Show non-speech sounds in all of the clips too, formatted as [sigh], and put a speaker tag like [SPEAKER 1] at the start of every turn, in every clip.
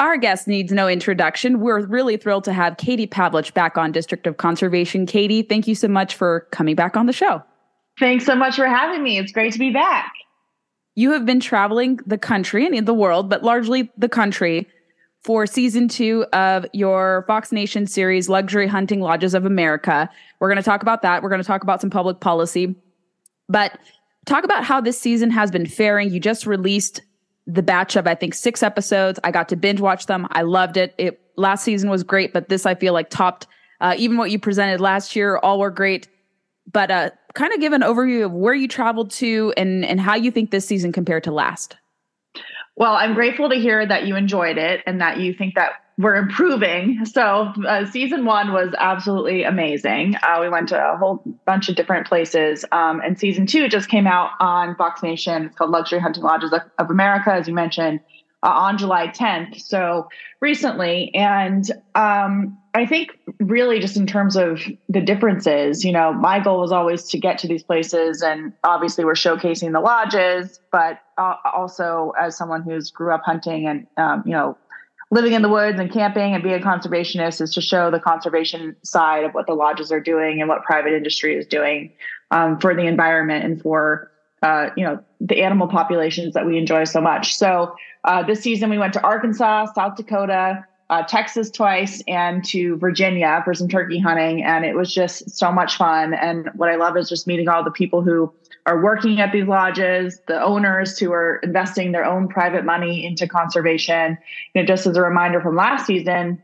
[SPEAKER 1] Our guest needs no introduction. We're really thrilled to have Katie Pavlich back on District of Conservation. Katie, thank you so much for coming back on the show.
[SPEAKER 2] Thanks so much for having me. It's great to be back.
[SPEAKER 1] You have been traveling the country and in the world, but largely the country for season two of your Fox Nation series, Luxury Hunting Lodges of America. We're going to talk about that. We're going to talk about some public policy, but talk about how this season has been faring. You just released the batch of I think six episodes. I got to binge watch them. I loved it. It last season was great, but this I feel like topped uh, even what you presented last year. All were great, but uh, kind of give an overview of where you traveled to and and how you think this season compared to last.
[SPEAKER 2] Well, I'm grateful to hear that you enjoyed it and that you think that we're improving. So, uh, season one was absolutely amazing. Uh, we went to a whole bunch of different places. Um, and season two just came out on Fox Nation. It's called Luxury Hunting Lodges of America, as you mentioned, uh, on July 10th. So, recently. And um, I think, really, just in terms of the differences, you know, my goal was always to get to these places. And obviously, we're showcasing the lodges, but uh, also as someone who's grew up hunting and, um, you know, living in the woods and camping and being a conservationist is to show the conservation side of what the lodges are doing and what private industry is doing um, for the environment and for uh, you know the animal populations that we enjoy so much. So uh, this season we went to Arkansas, South Dakota, uh, Texas twice, and to Virginia for some turkey hunting, and it was just so much fun. And what I love is just meeting all the people who are working at these lodges, the owners who are investing their own private money into conservation. You know, just as a reminder from last season,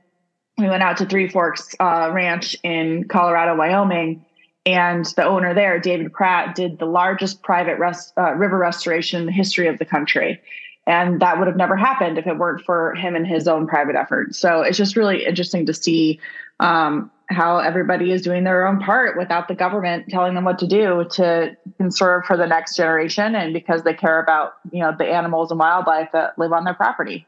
[SPEAKER 2] we went out to Three Forks uh, Ranch in Colorado, Wyoming, and the owner there, David Pratt, did the largest private rest, uh, river restoration in the history of the country. And that would have never happened if it weren't for him and his own private effort. So it's just really interesting to see um, how everybody is doing their own part without the government telling them what to do to conserve for the next generation and because they care about you know the animals and wildlife that live on their property.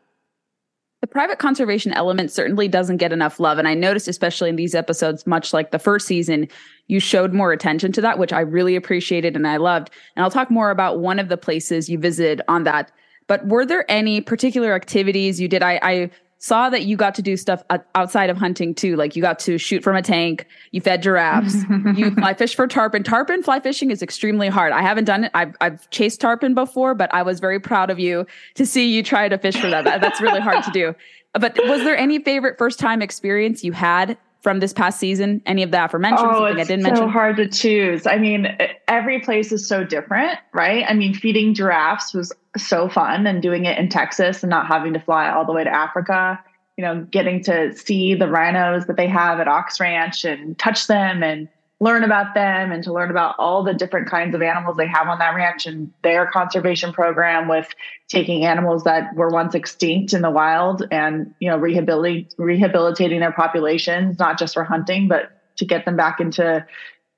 [SPEAKER 1] The private conservation element certainly doesn't get enough love. And i noticed especially in these episodes much like the first season you showed more attention to that which i really appreciated and i loved. And i'll talk more about one of the places you visited on that. But were there any particular activities you did? I, I saw that you got to do stuff outside of hunting too. Like you got to shoot from a tank, you fed giraffes, you [laughs] fly fish for tarpon. Tarpon fly fishing is extremely hard. I haven't done it. I've, I've chased tarpon before, but I was very proud of you to see you try to fish for that. That's really hard to do. But was there any favorite first time experience you had from this past season? Any of the aforementioned?
[SPEAKER 2] Oh, it's I didn't mention? It's so mention? hard to choose. I mean, every place is so different, right? I mean, feeding giraffes was so fun and doing it in Texas and not having to fly all the way to Africa. You know, getting to see the rhinos that they have at Ox Ranch and touch them and learn about them and to learn about all the different kinds of animals they have on that ranch and their conservation program with taking animals that were once extinct in the wild and you know rehabilitating rehabilitating their populations not just for hunting but to get them back into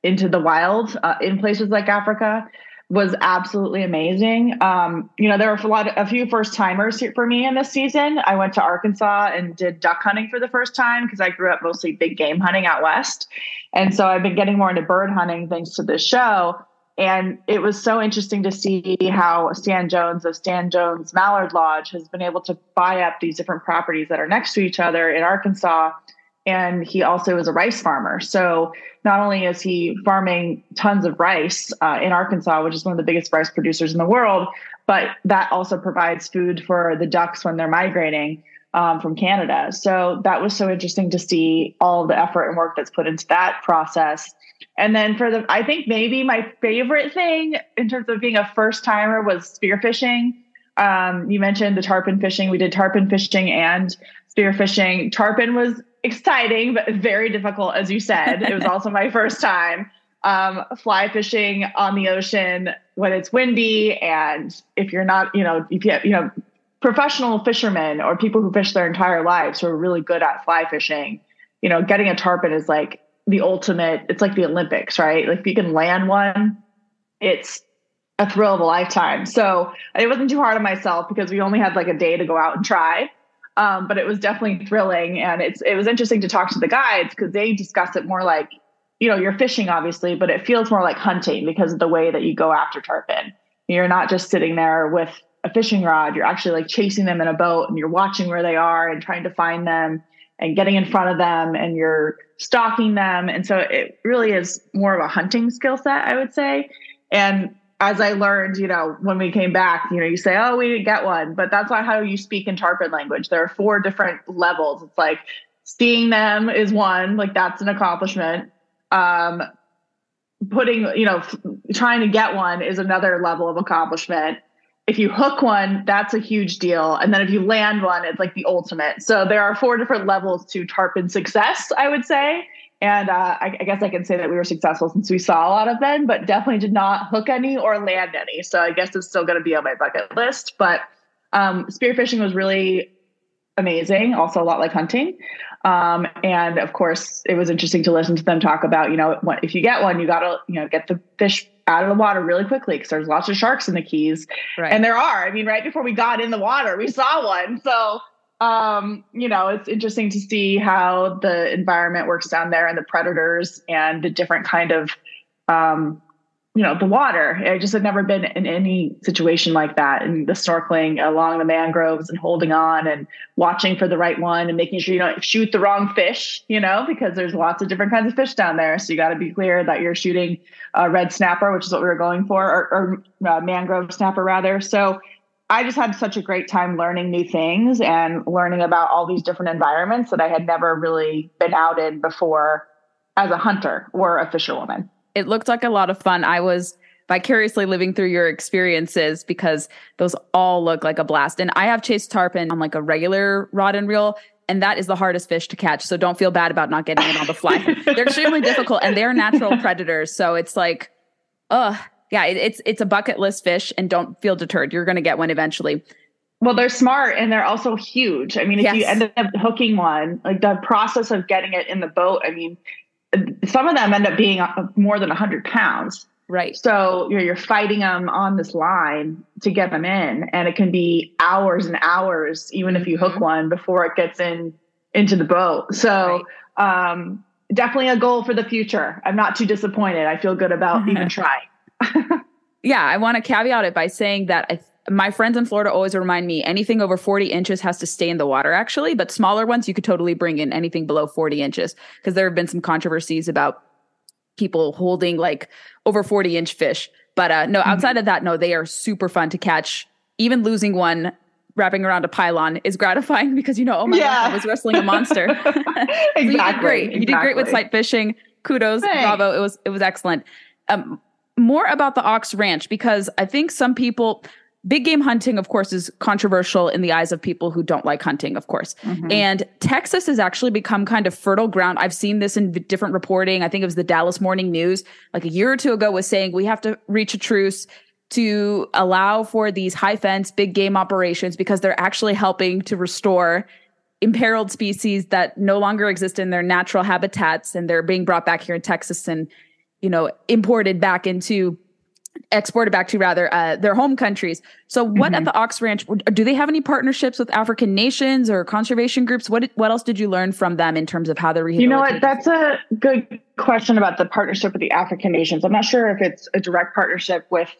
[SPEAKER 2] into the wild uh, in places like Africa was absolutely amazing. Um, you know, there were a lot, of, a few first timers for me in this season. I went to Arkansas and did duck hunting for the first time because I grew up mostly big game hunting out west, and so I've been getting more into bird hunting thanks to this show. And it was so interesting to see how Stan Jones of Stan Jones Mallard Lodge has been able to buy up these different properties that are next to each other in Arkansas and he also is a rice farmer. So not only is he farming tons of rice uh, in Arkansas, which is one of the biggest rice producers in the world, but that also provides food for the ducks when they're migrating. um, from Canada. So that was so interesting to see all the effort and work that's put into that process. And then for the, I think maybe my favorite thing in terms of being a first timer was spearfishing. Um, you mentioned the tarpon fishing. We did tarpon fishing and spearfishing. Tarpon was exciting, but very difficult, as you said. it was also my first time um, fly fishing on the ocean when it's windy, and if you're not, you know, if you have, you know, professional fishermen or people who fish their entire lives who are really good at fly fishing, you know, getting a tarpon is like the ultimate. It's like the Olympics, right? Like if you can land one, it's a thrill of a lifetime. So it wasn't too hard on myself because we only had like a day to go out and try. Um, but it was definitely thrilling, and it's it was interesting to talk to the guides because they discuss it more like you know you're fishing obviously, but it feels more like hunting because of the way that you go after tarpon. You're not just sitting there with a fishing rod; you're actually like chasing them in a boat, and you're watching where they are and trying to find them and getting in front of them, and you're stalking them. And so it really is more of a hunting skill set, I would say. And as I learned, you know, when we came back, you know, you say, oh, we didn't get one, but that's not how you speak in Tarpon language. There are four different levels. It's like seeing them is one, like that's an accomplishment. Um, putting, you know, f- trying to get one is another level of accomplishment. If you hook one, that's a huge deal. And then if you land one, it's like the ultimate. So there are four different levels to Tarpon success, I would say. And uh, I, I, guess I can say that we were successful since we saw a lot of them, but definitely did not hook any or land any. So I guess it's still going to be on my bucket list. But um, spearfishing was really amazing, also a lot like hunting. Um, and of course, it was interesting to listen to them talk about, you know, what, if you get one, you got to, you know, get the fish out of the water really quickly because there's lots of sharks in the Keys. Right. And there are. I mean, right before we got in the water, we saw one. So um, you know, it's interesting to see how the environment works down there and the predators and the different kind of, um, you know, the water. I just had never been in any situation like that. And the snorkeling along the mangroves and holding on and watching for the right one and making sure you don't shoot the wrong fish, you know, because there's lots of different kinds of fish down there. So you got to be clear that you're shooting a red snapper, which is what we were going for, or, or uh, mangrove snapper rather. So I just had such a great time learning new things and learning about all these different environments that I had never really been out in before as a hunter or a fisherwoman.
[SPEAKER 1] It looked like a lot of fun. I was vicariously living through your experiences because those all look like a blast. And I have chased tarpon on like a regular rod and reel, and that is the hardest fish to catch. So don't feel bad about not getting it on the fly. [laughs] they're extremely difficult and they're natural predators. So it's like, ugh, yeah, it, it's it's a bucket list fish, and don't feel deterred. You're going to get one eventually.
[SPEAKER 2] Well, they're smart and they're also huge. I mean, if yes. you end up hooking one, like the process of getting it in the boat, I mean, some of them end up being uh, more than 100 pounds.
[SPEAKER 1] Right.
[SPEAKER 2] So you're, you're fighting them on this line to get them in, and it can be hours and hours, even if you hook mm-hmm. one before it gets in into the boat. So right. um, definitely a goal for the future. I'm not too disappointed. I feel good about [laughs] even trying. [laughs]
[SPEAKER 1] yeah, I want to caveat it by saying that I, my friends in Florida always remind me anything over 40 inches has to stay in the water, actually, but smaller ones you could totally bring in anything below 40 inches because there have been some controversies about people holding like over 40 inch fish. But uh, no, mm-hmm. outside mm-hmm. of that, no, they are super fun to catch. Even losing one wrapping around a pylon is gratifying [laughs] because you know, oh my yeah. god, I was wrestling a monster. [laughs]
[SPEAKER 2] exactly. you did
[SPEAKER 1] great.
[SPEAKER 2] Exactly.
[SPEAKER 1] You did great with sight fishing. Kudos, bravo. It was it was excellent. Um, more about the Ox Ranch because I think some people big game hunting of course is controversial in the eyes of people who don't like hunting of course. Mm-hmm. and texas has actually become kind of fertile ground. I've seen this in different reporting. I think it was the dallas morning news like a year or two ago was saying we have to reach a truce to allow for these high fence big game operations because they're actually helping to restore imperiled species that no longer exist in their natural habitats and they're being brought back here in texas and you know, imported back into exported back to rather uh, their home countries. So, what mm-hmm. at the Ox Ranch do they have any partnerships with African nations or conservation groups? What what else did you learn from them in terms of how they're
[SPEAKER 2] You know what? That's a good question about the partnership with the African nations. I'm not sure if it's a direct partnership with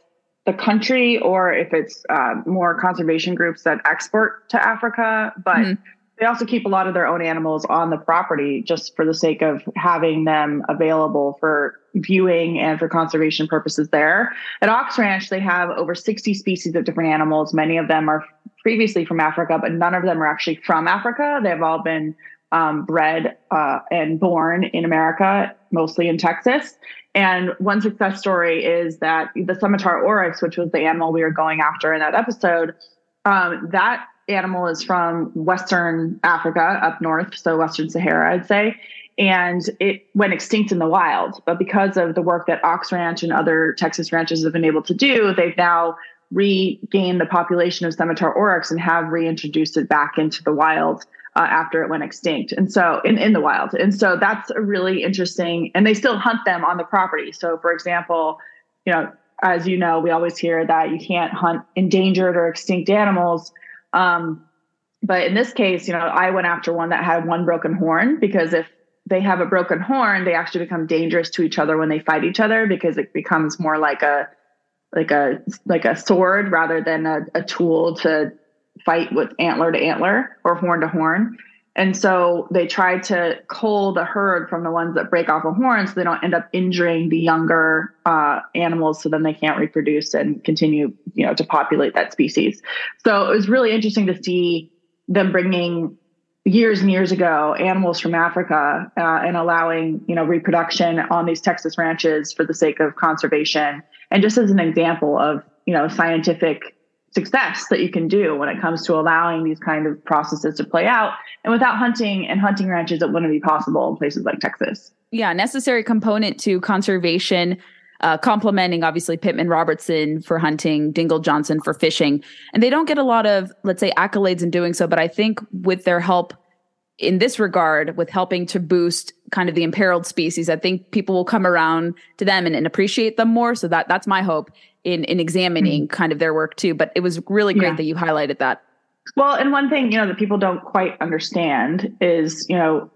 [SPEAKER 2] the country or if it's uh, more conservation groups that export to Africa, but. Mm-hmm They also keep a lot of their own animals on the property just for the sake of having them available for viewing and for conservation purposes there. At Ox Ranch, they have over 60 species of different animals. Many of them are previously from Africa, but none of them are actually from Africa. They've all been um, bred uh, and born in America, mostly in Texas. And one success story is that the scimitar oryx, which was the animal we were going after in that episode, um, that animal is from Western Africa, up north, so Western Sahara, I'd say. And it went extinct in the wild. But because of the work that Ox Ranch and other Texas ranches have been able to do, they've now regained the population of scimitar oryx and have reintroduced it back into the wild uh, after it went extinct. And so in, in the wild. And so that's a really interesting, and they still hunt them on the property. So for example, you know, as you know, we always hear that you can't hunt endangered or extinct animals. Um, but in this case, you know, I went after one that had one broken horn because if they have a broken horn, they actually become dangerous to each other when they fight each other because it becomes more like a like a like a sword rather than a, a tool to fight with antler to antler or horn to horn. And so they try to cull the herd from the ones that break off a horn so they don't end up injuring the younger uh, animals so then they can't reproduce and continue, you know, to populate that species. So it was really interesting to see them bringing years and years ago animals from Africa uh, and allowing, you know, reproduction on these Texas ranches for the sake of conservation. And just as an example of, you know, scientific success that you can do when it comes to allowing these kind of processes to play out. And without hunting and hunting ranches, it wouldn't be possible in places like Texas.
[SPEAKER 1] Yeah, necessary component to conservation. Uh, complementing obviously Pittman Robertson for hunting, Dingell Johnson for fishing. And they don't get a lot of, let's say, accolades in doing so. But I think with their help in this regard, with helping to boost kind of the imperiled species, I think people will come around to them and, and appreciate them more. So that that's my hope in in examining mm-hmm. kind of their work too. But it was really great yeah. that you highlighted that.
[SPEAKER 2] Well, and one thing you know that people don't quite understand is you know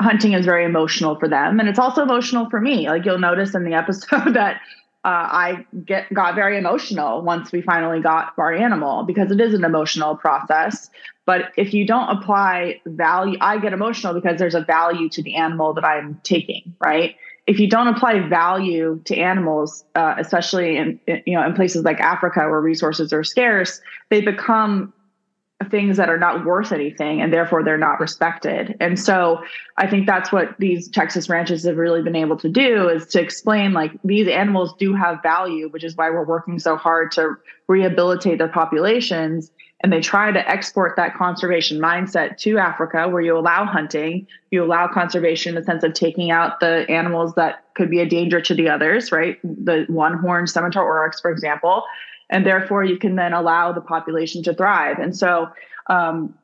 [SPEAKER 2] hunting is very emotional for them, and it's also emotional for me. Like you'll notice in the episode [laughs] that. Uh, I get got very emotional once we finally got our animal because it is an emotional process. But if you don't apply value, I get emotional because there's a value to the animal that I'm taking, right? if you don't apply value to animals, uh, especially in, in, you know in places like Africa where resources are scarce, they become things that are not worth anything, and therefore they're not respected. And so I think that's what these Texas ranches have really been able to do is to explain like these animals do have value, which is why we're working so hard to rehabilitate their populations and they try to export that conservation mindset to Africa, where you allow hunting, you allow conservation in the sense of taking out the animals that could be a danger to the others, right? The one horned scimitar oryx, for example. And therefore, you can then allow the population to thrive. And so, um,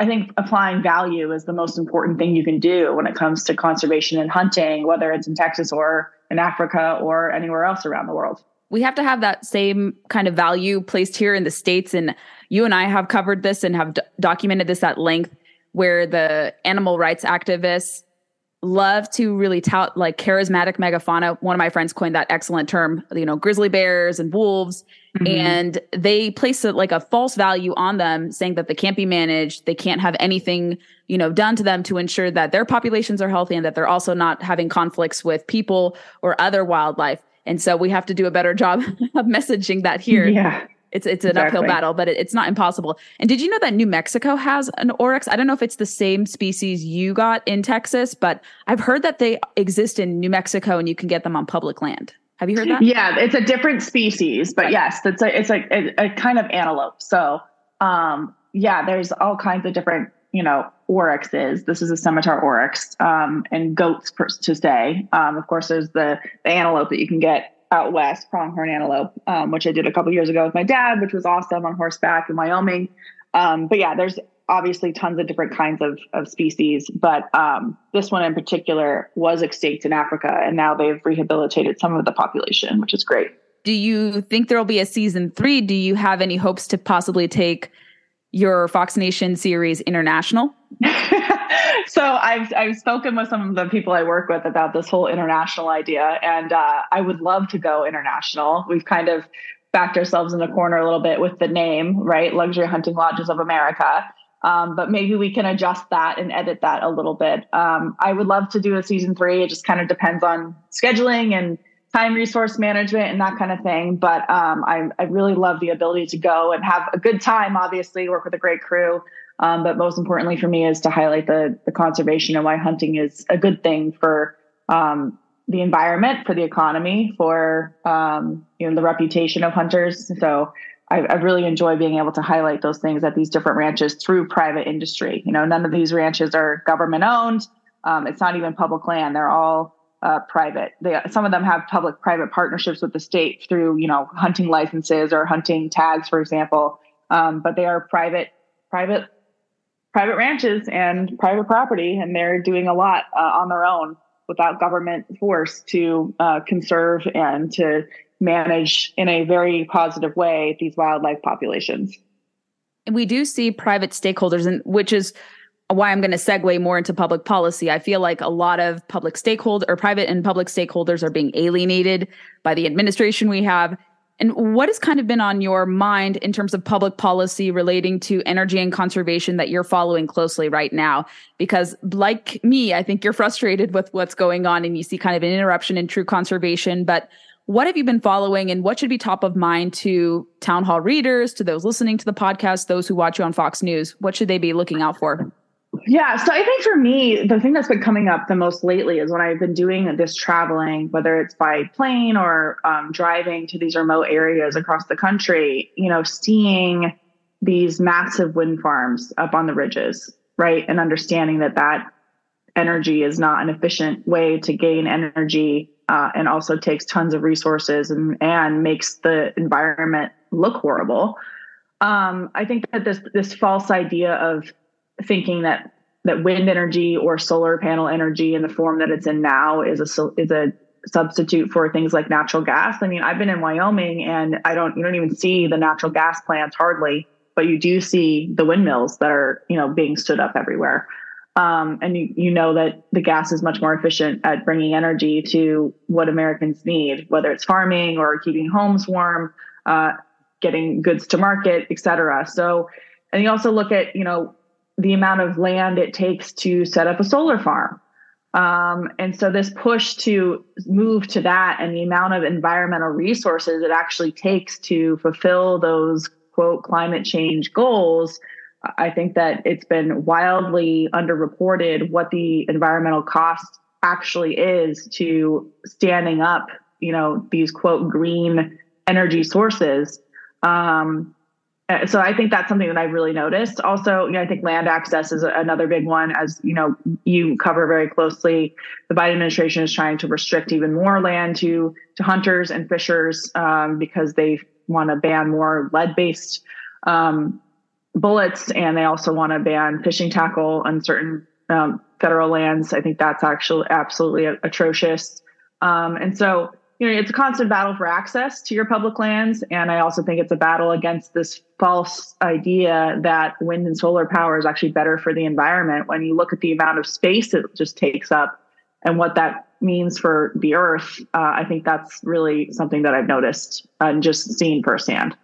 [SPEAKER 2] I think applying value is the most important thing you can do when it comes to conservation and hunting, whether it's in Texas or in Africa or anywhere else around the world.
[SPEAKER 1] We have to have that same kind of value placed here in the States. And you and I have covered this and have d- documented this at length, where the animal rights activists love to really tout like charismatic megafauna. One of my friends coined that excellent term, you know, grizzly bears and wolves. Mm-hmm. And they place a, like a false value on them, saying that they can't be managed, they can't have anything, you know, done to them to ensure that their populations are healthy and that they're also not having conflicts with people or other wildlife. And so we have to do a better job [laughs] of messaging that here.
[SPEAKER 2] Yeah.
[SPEAKER 1] It's it's an exactly. uphill battle, but it, it's not impossible. And did you know that New Mexico has an oryx? I don't know if it's the same species you got in Texas, but I've heard that they exist in New Mexico and you can get them on public land. Have you heard that?
[SPEAKER 2] Yeah, it's a different species, but right. yes, it's a it's a, a, a kind of antelope. So, um, yeah, there's all kinds of different you know oryxes. This is a scimitar oryx, um, and goats per, to say. Um, of course, there's the the antelope that you can get out west, pronghorn antelope, um, which I did a couple years ago with my dad, which was awesome on horseback in Wyoming. Um, but yeah, there's obviously tons of different kinds of, of species, but um, this one in particular was extinct in Africa, and now they've rehabilitated some of the population, which is great.
[SPEAKER 1] Do you think there will be a season three? Do you have any hopes to possibly take your Fox Nation series international? [laughs]
[SPEAKER 2] so I've I've spoken with some of the people I work with about this whole international idea, and uh, I would love to go international. We've kind of backed ourselves in the corner a little bit with the name, right? Luxury Hunting Lodges of America. Um, but maybe we can adjust that and edit that a little bit. Um, I would love to do a season three. It just kind of depends on scheduling and time resource management and that kind of thing. But um, I, I really love the ability to go and have a good time, obviously, work with a great crew. Um, but most importantly for me is to highlight the, the conservation and why hunting is a good thing for um, the environment, for the economy, for um, you know the reputation of hunters. So I, I, really enjoy being able to highlight those things at these different ranches through private industry. You know, none of these ranches are government owned. Um, it's not even public land. They're all uh, private. They, some of them have public-private partnerships with the state through, you know, hunting licenses or hunting tags, for example. Um, but they are private, private, private ranches and private property, and they're doing a lot uh, on their own without government force to uh, conserve and to manage in a very positive way these wildlife populations.
[SPEAKER 1] And we do see private stakeholders, and which is why I'm going to segue more into public policy. I feel like a lot of public stakeholder or private and public stakeholders are being alienated by the administration we have. And what has kind of been on your mind in terms of public policy relating to energy and conservation that you're following closely right now? Because, like me, I think you're frustrated with what's going on and you see kind of an interruption in true conservation. But what have you been following and what should be top of mind to Townhall readers, to those listening to the podcast, those who watch you on Fox News? What should they be looking out for?
[SPEAKER 2] Yeah. So I think for me, the thing that's been coming up the most lately is when I've been doing this traveling, whether it's by plane or um, driving to these remote areas across the country, you know, seeing these massive wind farms up on the ridges, right? And understanding that that energy is not an efficient way to gain energy uh, and also takes tons of resources and, and makes the environment look horrible. Um, I think that this this false idea of thinking that that wind energy or solar panel energy in the form that it's in now is a is a substitute for things like natural gas. I mean, I've been in Wyoming and I don't you don't even see the natural gas plants hardly, but you do see the windmills that are, you know, being stood up everywhere. Um, and you, you know that the gas is much more efficient at bringing energy to what Americans need, whether it's farming or keeping homes warm, uh, getting goods to market, et cetera. So, and you also look at, you know, the amount of land it takes to set up a solar farm. Um, and so this push to move to that and the amount of environmental resources it actually takes to fulfill those quote climate change goals, I think that it's been wildly underreported what the environmental cost actually is to standing up, you know, these quote green energy sources. Um, so I think that's something that I've really noticed. Also, you know, I think land access is another big one. As you know, you cover very closely. The Biden administration is trying to restrict even more land to to hunters and fishers um, because they want to ban more lead-based um, bullets, and they also want to ban fishing tackle on certain um, federal lands. I think that's actually absolutely atrocious. Um, and so you know, it's a constant battle for access to your public lands. And I also think it's a battle against this false idea that wind and solar power is actually better for the environment. When you look at the amount of space it just takes up and what that means for the earth, uh, I think that's really something that I've noticed and just seen firsthand.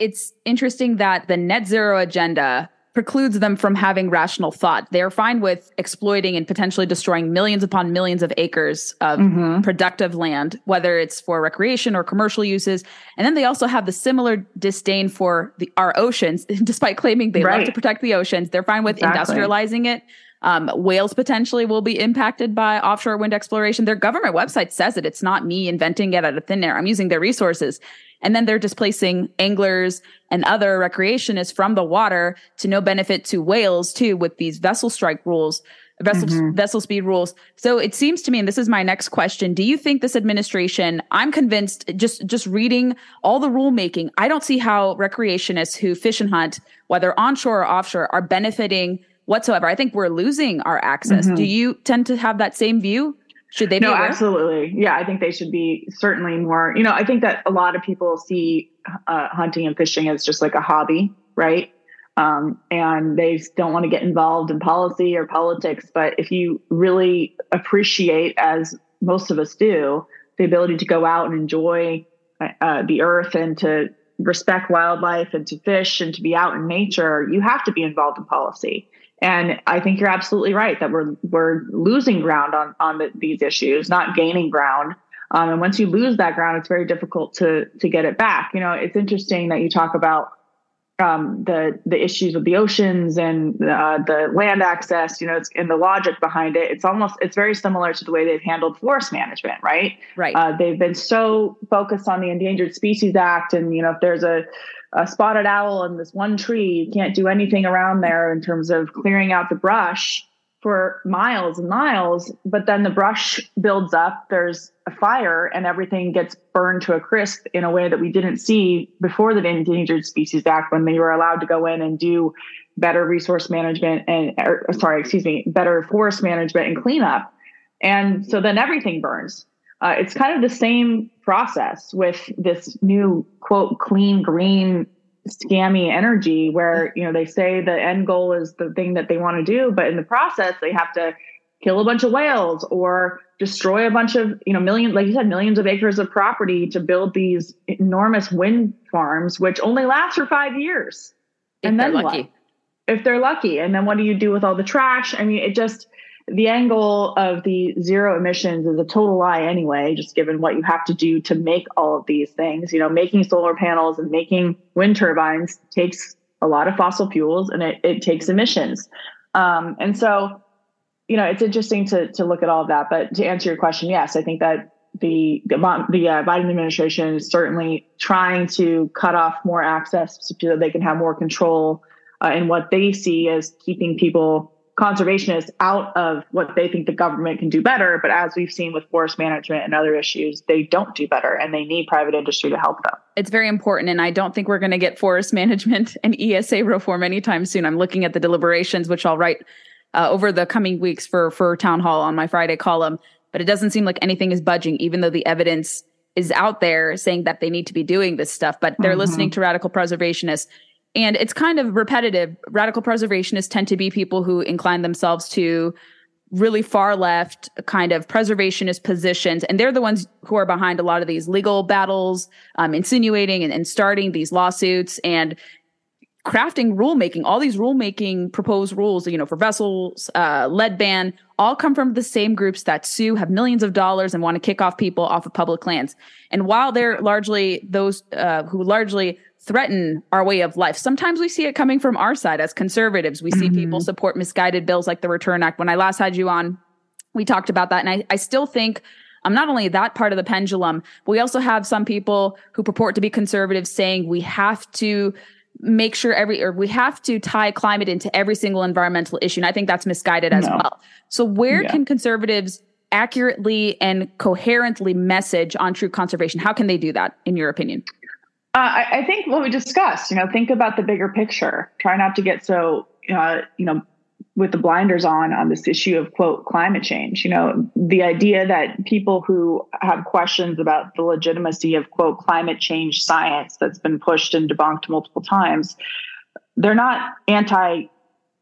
[SPEAKER 1] It's interesting that the net zero agenda precludes them from having rational thought. They are fine with exploiting and potentially destroying millions upon millions of acres of mm-hmm. productive land, whether it's for recreation or commercial uses. And then they also have the similar disdain for the, our oceans, [laughs] despite claiming they right. love to protect the oceans. They're fine with exactly. industrializing it. Um, whales potentially will be impacted by offshore wind exploration. Their government website says it. It's not me inventing it out of thin air. I'm using their resources. And then they're displacing anglers and other recreationists from the water to no benefit to whales too with these vessel strike rules vessel mm-hmm. vessel speed rules. So it seems to me, and this is my next question: Do you think this administration? I'm convinced, just just reading all the rulemaking, I don't see how recreationists who fish and hunt, whether onshore or offshore, are benefiting whatsoever. I think we're losing our access. Mm-hmm. Do you tend to have that same view? Should they be?
[SPEAKER 2] No, absolutely. Yeah, I think they should be certainly more. You know, I think that a lot of people see uh, hunting and fishing as just like a hobby, right? Um, and they don't want to get involved in policy or politics. But if you really appreciate, as most of us do, the ability to go out and enjoy uh, the earth and to respect wildlife and to fish and to be out in nature, you have to be involved in policy. And I think you're absolutely right that we're we're losing ground on on the, these issues, not gaining ground. Um, and once you lose that ground, it's very difficult to to get it back. You know, it's interesting that you talk about um, the the issues with the oceans and uh, the land access, you know, it's, and the logic behind it. It's almost it's very similar to the way they've handled forest management, right?
[SPEAKER 1] Right.
[SPEAKER 2] Uh, they've been so focused on the Endangered Species Act, and you know, if there's a, a spotted owl in this one tree, you can't do anything around there in terms of clearing out the brush for miles and miles, but then the brush builds up, there's a fire, and everything gets burned to a crisp in a way that we didn't see before the Endangered Species Act when they were allowed to go in and do better resource management and, or, sorry, excuse me, better forest management and cleanup. And so then everything burns. Uh, it's kind of the same process with this new quote clean green scammy energy where you know they say the end goal is the thing that they want to do but in the process they have to kill a bunch of whales or destroy a bunch of you know millions like you said millions of acres of property to build these enormous wind farms which only last for five years
[SPEAKER 1] if and then lucky.
[SPEAKER 2] What? if they're lucky and then what do you do with all the trash i mean it just the angle of the zero emissions is a total lie anyway, just given what you have to do to make all of these things. You know, making solar panels and making wind turbines takes a lot of fossil fuels and it, it takes emissions. Um, and so, you know, it's interesting to, to look at all of that. But to answer your question, yes, I think that the the, the uh, Biden administration is certainly trying to cut off more access so that they can have more control uh, in what they see as keeping people conservationists out of what they think the government can do better. But as we've seen with forest management and other issues, they don't do better and they need private industry to help them.
[SPEAKER 1] It's very important. And I don't think we're going to get forest [laughs] management and ESA reform anytime soon. I'm looking at the deliberations, which I'll write uh, over the coming weeks for, for Townhall on my Friday column. But it doesn't seem like anything is budging, even though the evidence is out there saying that they need to be doing this stuff, but they're mm-hmm. listening to radical preservationists and it's kind of repetitive. Radical preservationists tend to be people who incline themselves to really far left kind of preservationist positions. And they're the ones who are behind a lot of these legal battles, um, insinuating and, and starting these lawsuits and crafting rulemaking. All these rulemaking proposed rules, you know, for vessels, uh, lead ban, all come from the same groups that sue, have millions of dollars, and want to kick off people off of public lands. And while they're largely those uh, who largely threaten our way of life. Sometimes we see it coming from our side as conservatives. We see mm-hmm. people support misguided bills like the Return Act. When I last had you on, we talked about that. And I, I still think I'm um, not only that part of the pendulum, but we also have some people who purport to be conservatives saying we have to make sure every or we have to tie climate into every single environmental issue. And I think that's misguided as no. well. So where yeah. can conservatives accurately and coherently message on true conservation? How can they do that, in your opinion?
[SPEAKER 2] Uh, I, I, think what we discussed, you know, think about the bigger picture. Try not to get so, uh, you know, with the blinders on on this issue of quote climate change. You know, the idea that people who have questions about the legitimacy of quote climate change science that's been pushed and debunked multiple times, they're not anti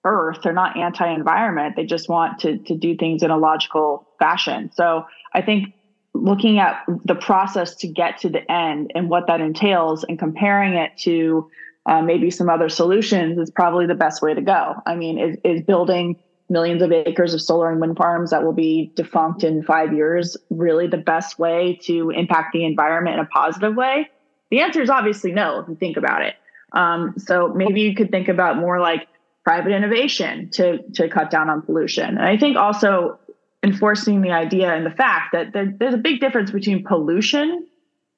[SPEAKER 2] earth they're not anti-environment they just want to to do things in a logical fashion so i think looking at the process to get to the end and what that entails and comparing it to uh, maybe some other solutions is probably the best way to go. I mean, is, is building millions of acres of solar and wind farms that will be defunct in five years really the best way to impact the environment in a positive way? The answer is obviously no if you think about it. Um, so maybe you could think about more like private innovation to to cut down on pollution. And I think also enforcing the idea and the fact that there, there's a big difference between pollution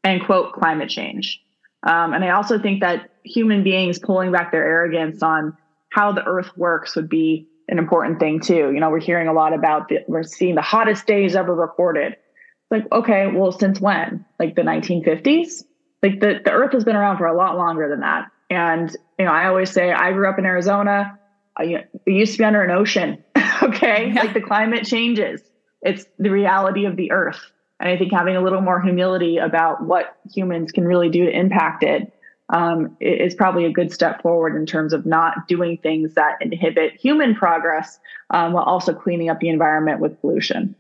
[SPEAKER 2] and quote climate change. Um, and I also think that human beings pulling back their arrogance on how the earth works would be an important thing too. You know, we're hearing a lot about the, we're seeing the hottest days ever recorded. It's like, okay, well, since when? Like the 1950s? Like the, the earth has been around for a lot longer than that. And, you know, I always say I grew up in Arizona. I, it used to be under an ocean. Okay. Yeah. Like the climate changes. It's the reality of the earth. And I think having a little more humility about what humans can really do to impact it um, is probably a good step forward in terms of not doing things that inhibit human progress um, while also cleaning up the environment with pollution.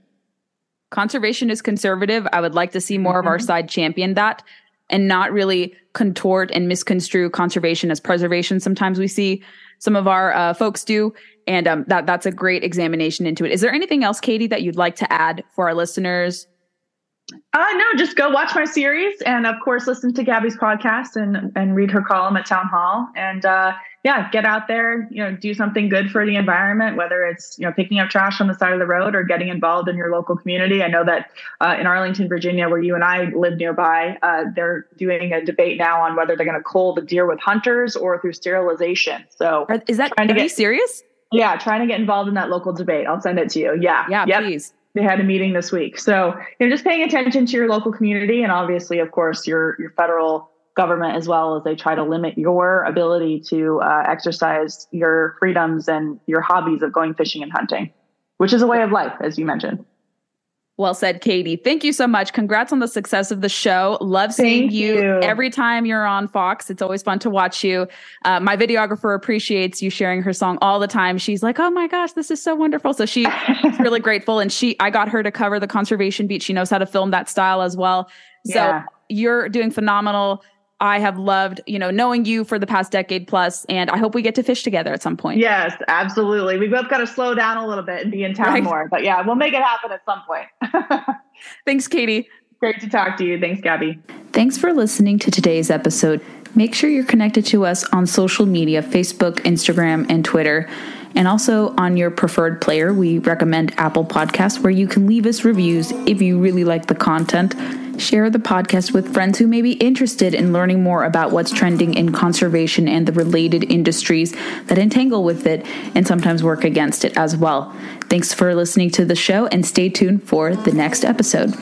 [SPEAKER 1] Conservation is conservative. I would like to see more mm-hmm. of our mm-hmm. side champion that. and not really contort and misconstrue conservation as preservation. Sometimes we see some of our uh, folks do, and um, that that's a great examination into it. Is there anything else, Katie, that you'd like to add for our listeners?
[SPEAKER 2] Uh, no, just go watch my series, and of course, listen to Gabby's podcast and and read her column at Townhall, and uh, yeah, get out there, you know, do something good for the environment, whether it's, you know, picking up trash on the side of the road or getting involved in your local community. I know that uh, in Arlington, Virginia, where you and I live nearby, uh, they're doing a debate now on whether they're going to cull the deer with hunters or through sterilization. So
[SPEAKER 1] are, is that, are you serious?
[SPEAKER 2] Yeah, trying to get involved in that local debate. I'll send it to you. Yeah.
[SPEAKER 1] Yeah, yep. please
[SPEAKER 2] they had a meeting this week. So, you know, just paying attention to your local community and obviously, of course, your your federal government as well as they try to limit your ability to uh, exercise your freedoms and your hobbies of going fishing and hunting, which is a way of life, as you mentioned.
[SPEAKER 1] Well said, Katie. Thank you so much. Congrats on the success of the show. Love seeing you. you. every time you're on Fox. It's always fun to watch you. Uh, my videographer appreciates you sharing her song all the time. She's like, "Oh my gosh, this is so wonderful." So she's really [laughs] grateful, and she I got her to cover the conservation beat. She knows how to film that style as well. So yeah. you're doing phenomenal. I have loved, you know, knowing you for the past decade plus, and I hope we get to fish together at some point.
[SPEAKER 2] Yes, absolutely. We both got to slow down a little bit and be in town right. more, but yeah, we'll make it happen at some point. [laughs]
[SPEAKER 1] Thanks, Katie.
[SPEAKER 2] Great to talk to you. Thanks, Gabby.
[SPEAKER 1] Thanks for listening to today's episode. Make sure you're connected to us on social media Facebook, Instagram, and Twitter. And also on your preferred player, we recommend Apple Podcasts, where you can leave us reviews if you really like the content. Share the podcast with friends who may be interested in learning more about what's trending in conservation and the related industries that entangle with it and sometimes work against it as well. Thanks for listening to the show and stay tuned for the next episode.